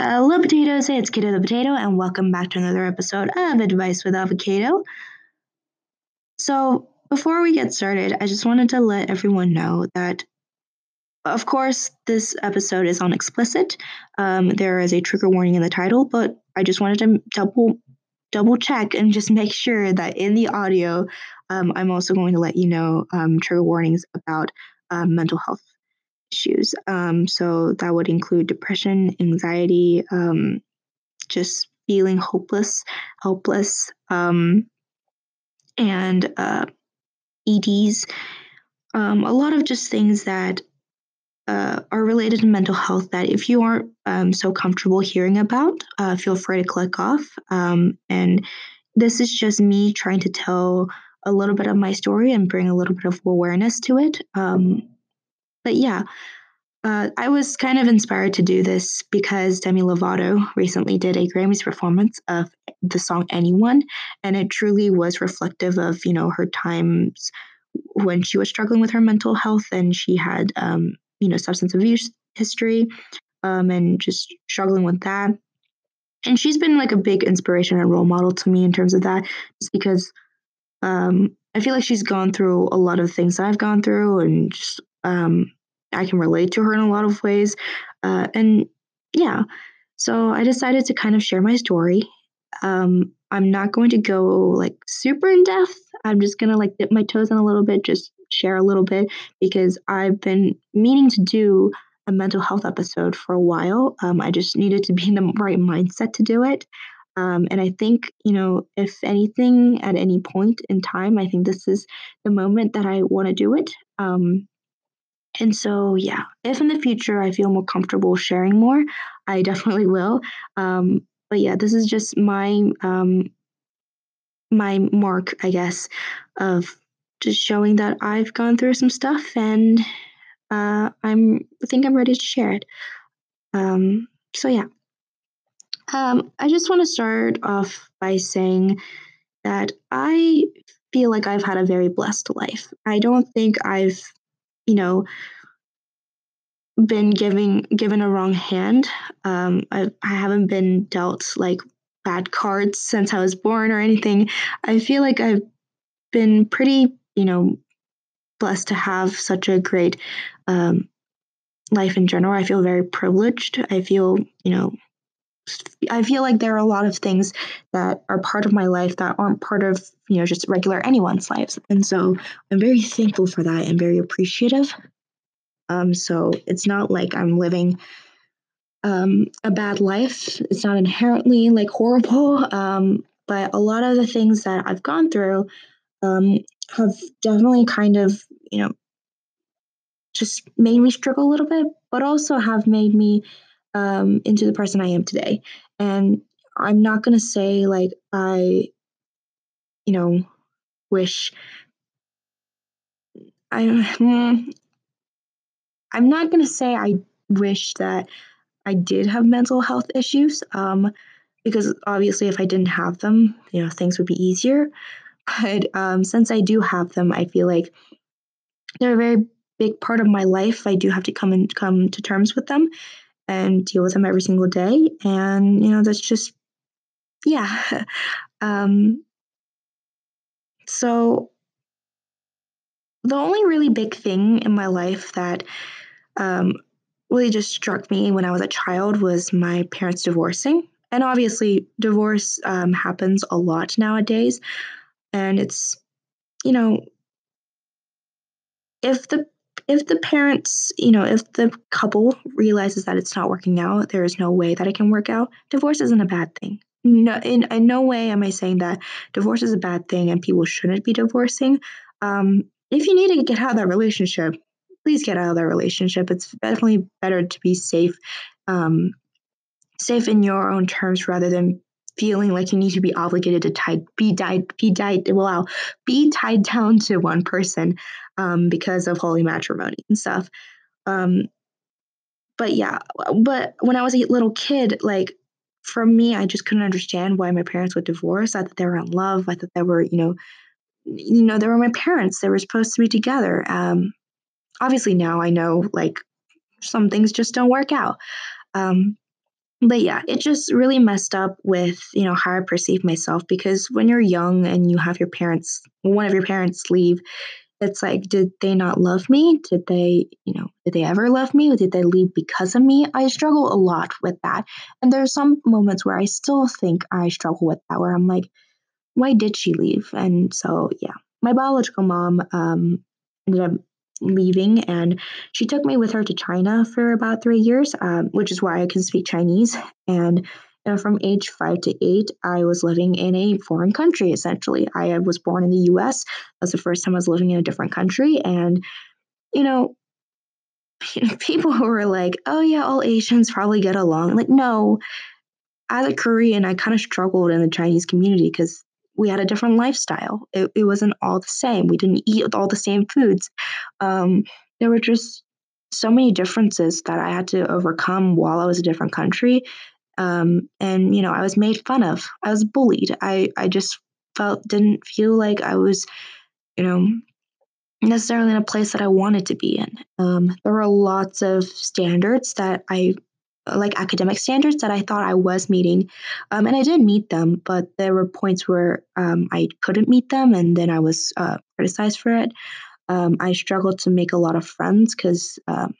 Hello, potatoes. It's Cato the Potato, and welcome back to another episode of Advice with Avocado. So, before we get started, I just wanted to let everyone know that, of course, this episode is on explicit. Um, there is a trigger warning in the title, but I just wanted to double double check and just make sure that in the audio, um, I'm also going to let you know um, trigger warnings about um, mental health issues. Um, so that would include depression, anxiety, um, just feeling hopeless, helpless, um, and uh, EDs. Um, a lot of just things that uh, are related to mental health that if you aren't um, so comfortable hearing about, uh, feel free to click off. Um, and this is just me trying to tell a little bit of my story and bring a little bit of awareness to it. Um, but yeah, uh, I was kind of inspired to do this because Demi Lovato recently did a Grammys performance of the song Anyone, and it truly was reflective of, you know, her times when she was struggling with her mental health and she had, um, you know, substance abuse history um, and just struggling with that. And she's been like a big inspiration and role model to me in terms of that, just because um, I feel like she's gone through a lot of things I've gone through and just, um, I can relate to her in a lot of ways. Uh, and yeah, so I decided to kind of share my story. Um, I'm not going to go like super in depth. I'm just going to like dip my toes in a little bit, just share a little bit because I've been meaning to do a mental health episode for a while. Um, I just needed to be in the right mindset to do it. Um, and I think, you know, if anything at any point in time, I think this is the moment that I want to do it. Um, and so, yeah, if in the future I feel more comfortable sharing more, I definitely will. Um, but yeah, this is just my um, my mark, I guess, of just showing that I've gone through some stuff, and uh, I'm I think I'm ready to share it. Um, so yeah, um, I just want to start off by saying that I feel like I've had a very blessed life. I don't think I've you know, been giving given a wrong hand. Um, I, I haven't been dealt like bad cards since I was born or anything. I feel like I've been pretty, you know, blessed to have such a great um, life in general. I feel very privileged. I feel, you know, I feel like there are a lot of things that are part of my life that aren't part of, you know, just regular anyone's lives. And so I'm very thankful for that and very appreciative. Um, so it's not like I'm living um, a bad life. It's not inherently like horrible. Um, but a lot of the things that I've gone through um, have definitely kind of, you know, just made me struggle a little bit, but also have made me um, into the person I am today. And I'm not going to say like I, you know, wish I. I'm not going to say I wish that I did have mental health issues, um, because obviously, if I didn't have them, you know, things would be easier. But um, since I do have them, I feel like they're a very big part of my life. I do have to come and come to terms with them, and deal with them every single day. And, you know, that's just, yeah. um, so, the only really big thing in my life that um, really just struck me when I was a child was my parents divorcing. And obviously, divorce um, happens a lot nowadays. And it's, you know, if the if the parents, you know, if the couple realizes that it's not working out, there is no way that it can work out, divorce isn't a bad thing. No, in, in no way am I saying that divorce is a bad thing and people shouldn't be divorcing. Um, if you need to get out of that relationship, please get out of that relationship. It's definitely better to be safe, um, safe in your own terms rather than feeling like you need to be obligated to tie, be tied, be tied, wow, be tied down to one person um, because of holy matrimony and stuff. Um, but yeah, but when I was a little kid, like for me, I just couldn't understand why my parents would divorce. I thought they were in love. I thought they were, you know, you know, they were my parents. They were supposed to be together. Um, obviously now I know like some things just don't work out. Um, But yeah, it just really messed up with, you know, how I perceive myself because when you're young and you have your parents one of your parents leave, it's like, did they not love me? Did they, you know, did they ever love me? Or did they leave because of me? I struggle a lot with that. And there's some moments where I still think I struggle with that, where I'm like, why did she leave? And so, yeah, my biological mom um, ended up leaving and she took me with her to China for about three years, um, which is why I can speak Chinese. And you know, from age five to eight, I was living in a foreign country essentially. I was born in the US. That was the first time I was living in a different country. And, you know, people who were like, oh, yeah, all Asians probably get along. Like, no, as a Korean, I kind of struggled in the Chinese community because we had a different lifestyle. It, it wasn't all the same. We didn't eat all the same foods. Um, there were just so many differences that I had to overcome while I was a different country. Um, and you know, I was made fun of. I was bullied. I I just felt didn't feel like I was, you know, necessarily in a place that I wanted to be in. Um, there were lots of standards that I like academic standards that I thought I was meeting. Um, and I did meet them, but there were points where um, I couldn't meet them, and then I was uh, criticized for it. Um, I struggled to make a lot of friends because, um,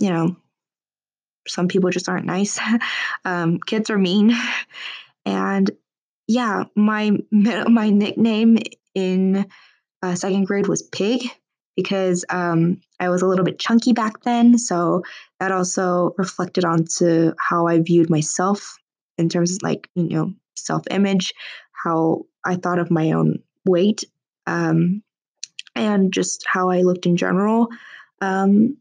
you know, some people just aren't nice. Um, kids are mean. And yeah, my my nickname in uh, second grade was Pig because um, I was a little bit chunky back then. So that also reflected onto how I viewed myself in terms of like, you know, self image, how I thought of my own weight, um, and just how I looked in general. Um,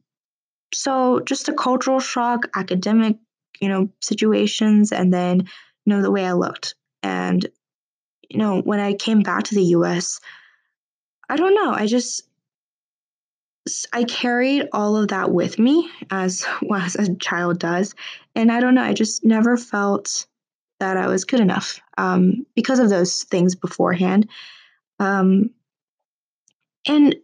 so just a cultural shock, academic, you know, situations, and then, you know, the way I looked. And, you know, when I came back to the US, I don't know, I just I carried all of that with me as well, as a child does, and I don't know. I just never felt that I was good enough um, because of those things beforehand. Um, and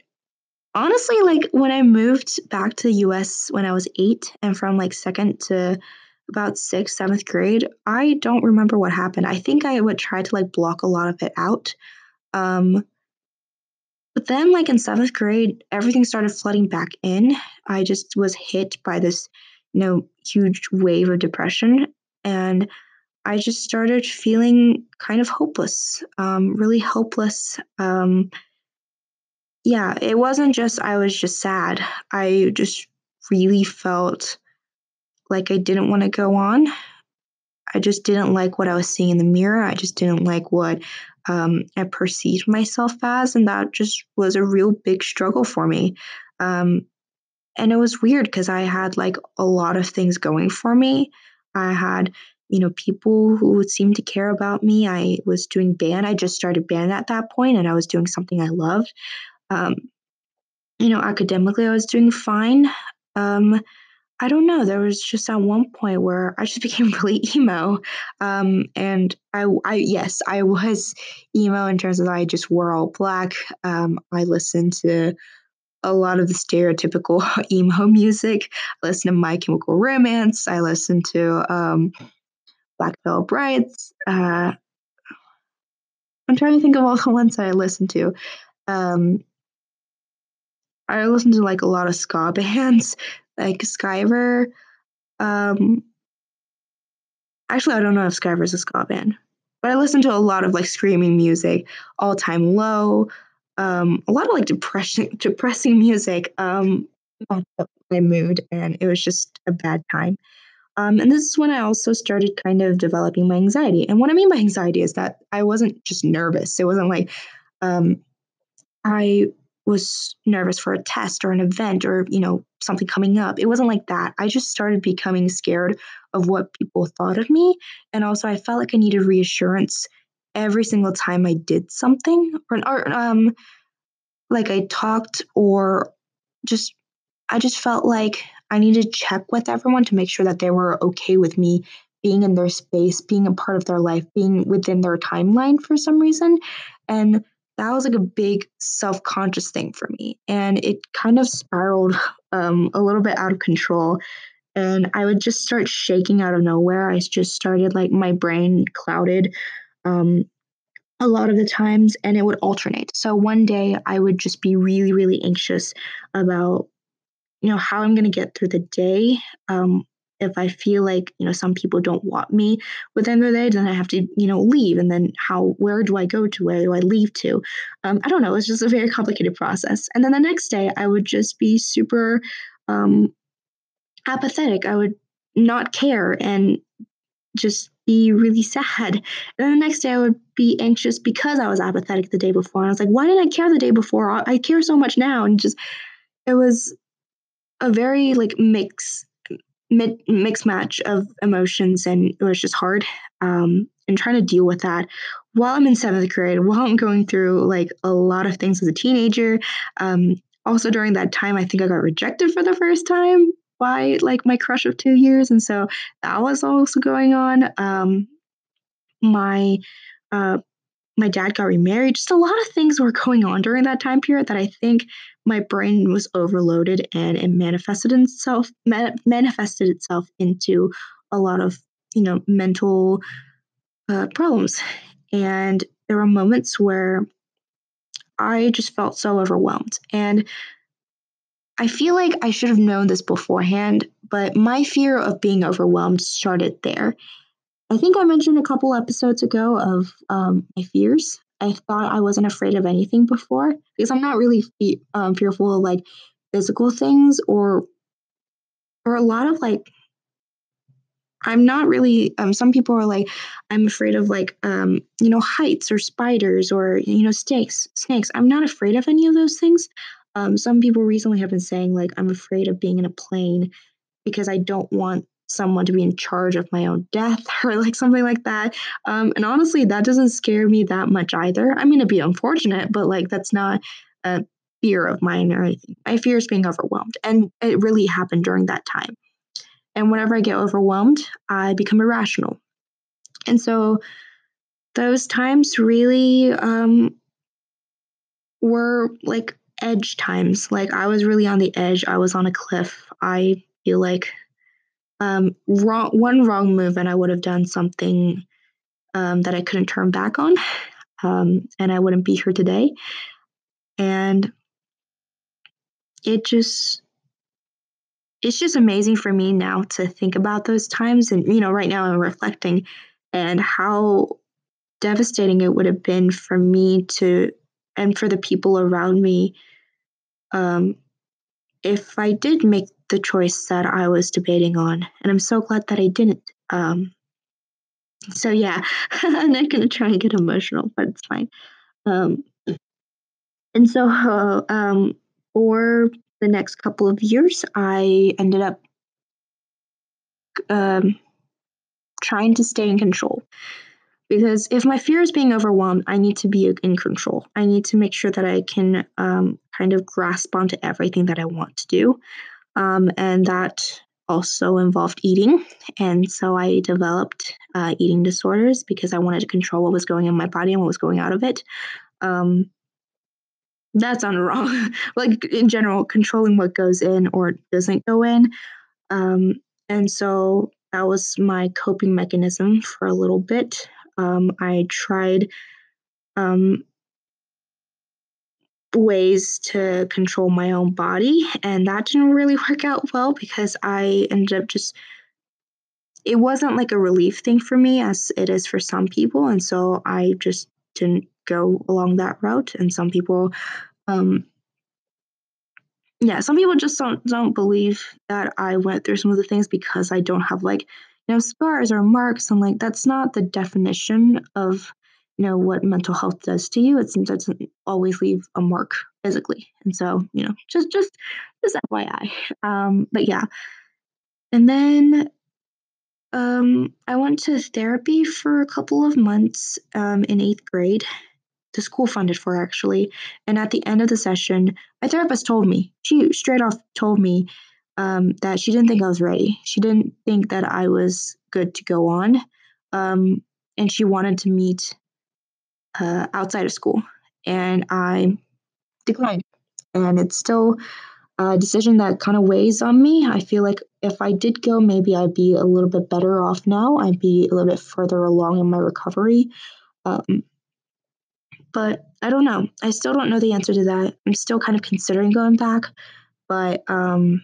honestly, like when I moved back to the U.S. when I was eight, and from like second to about sixth, seventh grade, I don't remember what happened. I think I would try to like block a lot of it out. Um, but then, like in seventh grade, everything started flooding back in. I just was hit by this, you know, huge wave of depression. And I just started feeling kind of hopeless, um, really hopeless. Um, yeah, it wasn't just I was just sad. I just really felt like I didn't want to go on. I just didn't like what I was seeing in the mirror. I just didn't like what um, I perceived myself as, and that just was a real big struggle for me. Um, and it was weird because I had like a lot of things going for me. I had, you know, people who seemed to care about me. I was doing band. I just started band at that point, and I was doing something I loved. Um, you know, academically, I was doing fine. Um, I don't know. There was just at one point where I just became really emo. Um, and I, I, yes, I was emo in terms of I just wore all black. Um, I listened to a lot of the stereotypical emo music. I listened to My Chemical Romance. I listened to um, Black Veil Brides. Uh, I'm trying to think of all the ones I listened to. Um, I listened to like a lot of ska bands like Skyver. Um, actually, I don't know if Skyver is a ska band, but I listen to a lot of like screaming music, all time low, um, a lot of like depression, depressing music. Um, my mood, and it was just a bad time. Um, and this is when I also started kind of developing my anxiety. And what I mean by anxiety is that I wasn't just nervous. It wasn't like um, I was nervous for a test or an event or you know something coming up. It wasn't like that. I just started becoming scared of what people thought of me. And also i felt like i needed reassurance every single time i did something or, or um like i talked or just i just felt like i needed to check with everyone to make sure that they were okay with me being in their space being a part of their life being within their timeline for some reason. And that was like a big self-conscious thing for me and it kind of spiraled um, a little bit out of control and I would just start shaking out of nowhere. I just started like my brain clouded um, a lot of the times, and it would alternate. So one day I would just be really, really anxious about, you know, how I'm going to get through the day. Um, if I feel like, you know, some people don't want me within the day, then I have to, you know, leave. And then how, where do I go to? Where do I leave to? Um, I don't know. It's just a very complicated process. And then the next day I would just be super um, apathetic. I would not care and just be really sad. And then the next day I would be anxious because I was apathetic the day before. And I was like, why didn't I care the day before? I care so much now. And just, it was a very like mix, mid, mixed match of emotions. And it was just hard. Um, and trying to deal with that while I'm in seventh grade, while I'm going through like a lot of things as a teenager. Um, also during that time, I think I got rejected for the first time by like my crush of two years, and so that was also going on. Um, my uh, my dad got remarried. Just a lot of things were going on during that time period that I think my brain was overloaded and it manifested itself manifested itself into a lot of you know mental uh, problems. And there were moments where I just felt so overwhelmed. And I feel like I should have known this beforehand, but my fear of being overwhelmed started there. I think I mentioned a couple episodes ago of um, my fears. I thought I wasn't afraid of anything before because I'm not really fe- um, fearful of like physical things or or a lot of like I'm not really um some people are like I'm afraid of like um you know heights or spiders or you know snakes snakes I'm not afraid of any of those things um, some people recently have been saying, like, I'm afraid of being in a plane because I don't want someone to be in charge of my own death or like something like that. Um, and honestly, that doesn't scare me that much either. I mean, it'd be unfortunate, but like, that's not a fear of mine or anything. My fear is being overwhelmed. And it really happened during that time. And whenever I get overwhelmed, I become irrational. And so those times really um, were like edge times. Like I was really on the edge. I was on a cliff. I feel like um, wrong one wrong move and I would have done something um, that I couldn't turn back on, um, and I wouldn't be here today. And it just it's just amazing for me now to think about those times and you know right now i'm reflecting and how devastating it would have been for me to and for the people around me um, if I did make the choice that I was debating on. And I'm so glad that I didn't. Um, so, yeah, I'm not to try and get emotional, but it's fine. Um, and so, uh, um, for the next couple of years, I ended up um, trying to stay in control. Because if my fear is being overwhelmed, I need to be in control. I need to make sure that I can um, kind of grasp onto everything that I want to do. Um, and that also involved eating. And so I developed uh, eating disorders because I wanted to control what was going in my body and what was going out of it. Um, that sounded wrong. like in general, controlling what goes in or doesn't go in. Um, and so that was my coping mechanism for a little bit. Um, I tried um, ways to control my own body, and that didn't really work out well because I ended up just it wasn't like a relief thing for me as it is for some people, and so I just didn't go along that route. And some people, um, yeah, some people just don't don't believe that I went through some of the things because I don't have like you know scars or marks, and like that's not the definition of know what mental health does to you. It doesn't always leave a mark physically, and so you know just just just FYI. Um, but yeah, and then um, I went to therapy for a couple of months um, in eighth grade. The school funded for actually, and at the end of the session, my therapist told me she straight off told me um, that she didn't think I was ready. She didn't think that I was good to go on. Um, and she wanted to meet uh, outside of school, and I declined. And it's still a decision that kind of weighs on me. I feel like if I did go, maybe I'd be a little bit better off now. I'd be a little bit further along in my recovery. Um, but I don't know. I still don't know the answer to that. I'm still kind of considering going back, but um,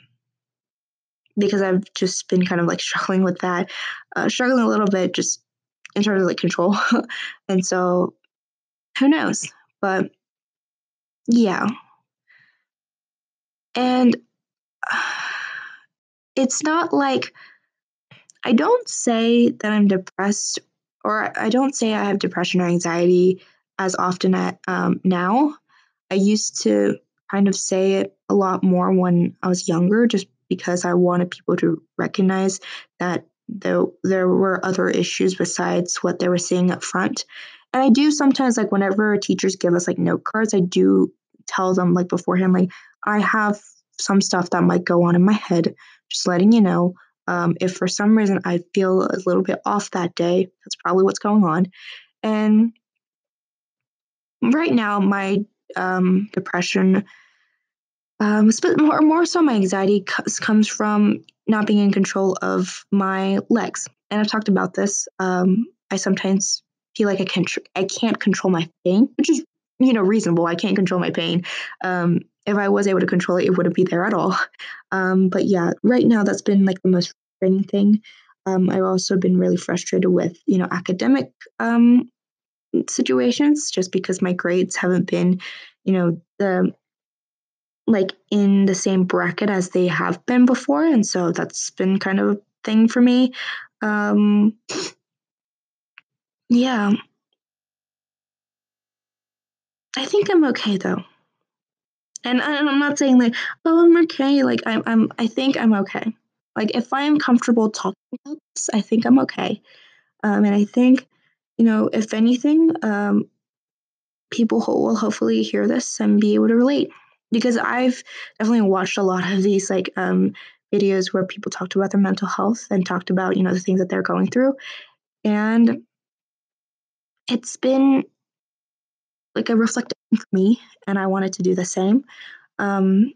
because I've just been kind of like struggling with that, uh, struggling a little bit just in terms of like control. and so who knows? But yeah. And it's not like I don't say that I'm depressed or I don't say I have depression or anxiety as often at, um, now. I used to kind of say it a lot more when I was younger, just because I wanted people to recognize that there there were other issues besides what they were seeing up front. And I do sometimes like whenever teachers give us like note cards, I do tell them like beforehand, like I have some stuff that might go on in my head, just letting you know. Um, if for some reason I feel a little bit off that day, that's probably what's going on. And right now, my um, depression, um, more, more so my anxiety comes from not being in control of my legs. And I've talked about this. Um, I sometimes feel like I can tr- I can't control my pain, which is you know reasonable. I can't control my pain. Um, if I was able to control it, it wouldn't be there at all. Um, but yeah, right now that's been like the most frustrating thing. Um, I've also been really frustrated with you know academic um, situations, just because my grades haven't been, you know, the like in the same bracket as they have been before, and so that's been kind of a thing for me. Um, yeah. I think I'm okay though. And, and I'm not saying like, oh, I'm okay. Like I'm, I'm, I think I'm okay. Like if I am comfortable talking about this, I think I'm okay. Um, and I think, you know, if anything, um, people will hopefully hear this and be able to relate because I've definitely watched a lot of these like um, videos where people talked about their mental health and talked about you know the things that they're going through, and it's been like a reflective for me, and I wanted to do the same. Um,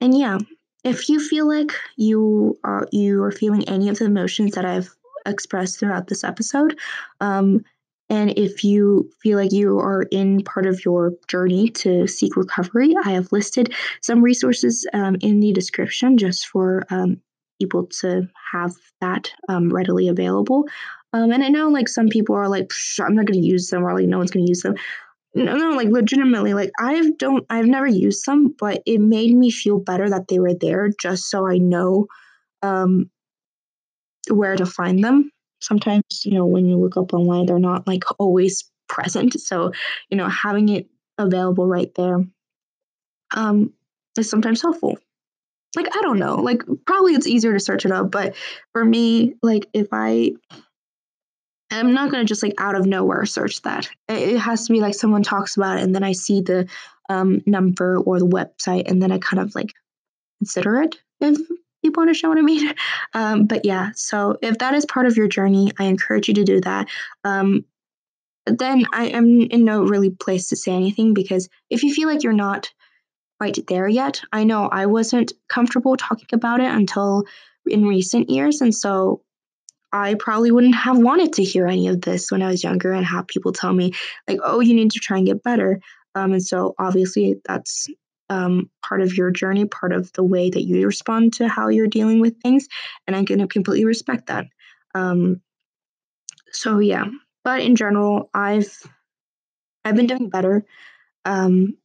and yeah, if you feel like you are you are feeling any of the emotions that I've expressed throughout this episode, um, and if you feel like you are in part of your journey to seek recovery, I have listed some resources um, in the description just for um, people to have that um, readily available. Um, and I know like some people are like, I'm not going to use them, or like no one's going to use them. No, no, like legitimately, like I've don't, I've never used them, but it made me feel better that they were there, just so I know um, where to find them sometimes you know when you look up online they're not like always present so you know having it available right there um is sometimes helpful like i don't know like probably it's easier to search it up but for me like if i i'm not going to just like out of nowhere search that it has to be like someone talks about it and then i see the um, number or the website and then i kind of like consider it if people understand what I mean. Um, but yeah, so if that is part of your journey, I encourage you to do that. Um, then I am in no really place to say anything because if you feel like you're not quite there yet, I know I wasn't comfortable talking about it until in recent years. And so I probably wouldn't have wanted to hear any of this when I was younger and have people tell me, like, oh, you need to try and get better. Um, and so obviously that's um, part of your journey, part of the way that you respond to how you're dealing with things. And I'm going to completely respect that. Um, so yeah, but in general, I've I've been doing better. Um,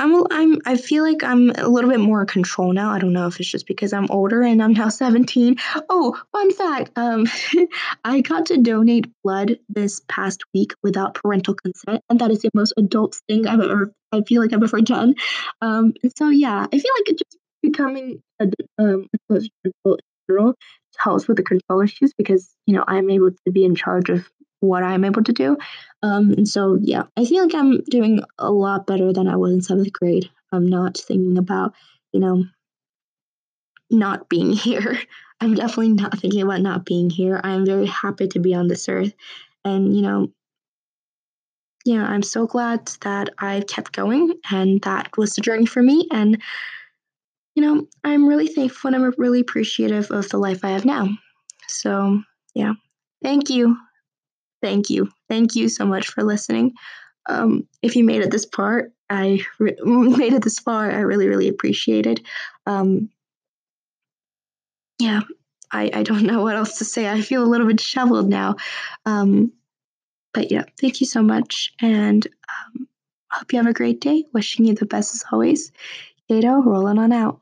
I'm I'm I feel like I'm a little bit more in control now. I don't know if it's just because I'm older and I'm now 17. Oh, fun fact. Um I got to donate blood this past week without parental consent, and that is the most adult thing I've ever I feel like I've ever done. Um so yeah, I feel like it just becoming a um a helps with the control issues because you know I'm able to be in charge of what I'm able to do. Um, and so, yeah, I feel like I'm doing a lot better than I was in seventh grade. I'm not thinking about, you know, not being here. I'm definitely not thinking about not being here. I am very happy to be on this earth. And, you know, yeah, I'm so glad that I've kept going and that was the journey for me. And, you know, I'm really thankful and I'm really appreciative of the life I have now. So, yeah, thank you. Thank you. Thank you so much for listening. Um, if you made it this part, I re- made it this far. I really, really appreciate it. Um, yeah, I, I don't know what else to say. I feel a little bit disheveled now. Um, but yeah, thank you so much. And um, hope you have a great day. Wishing you the best as always. Cato, rolling on out.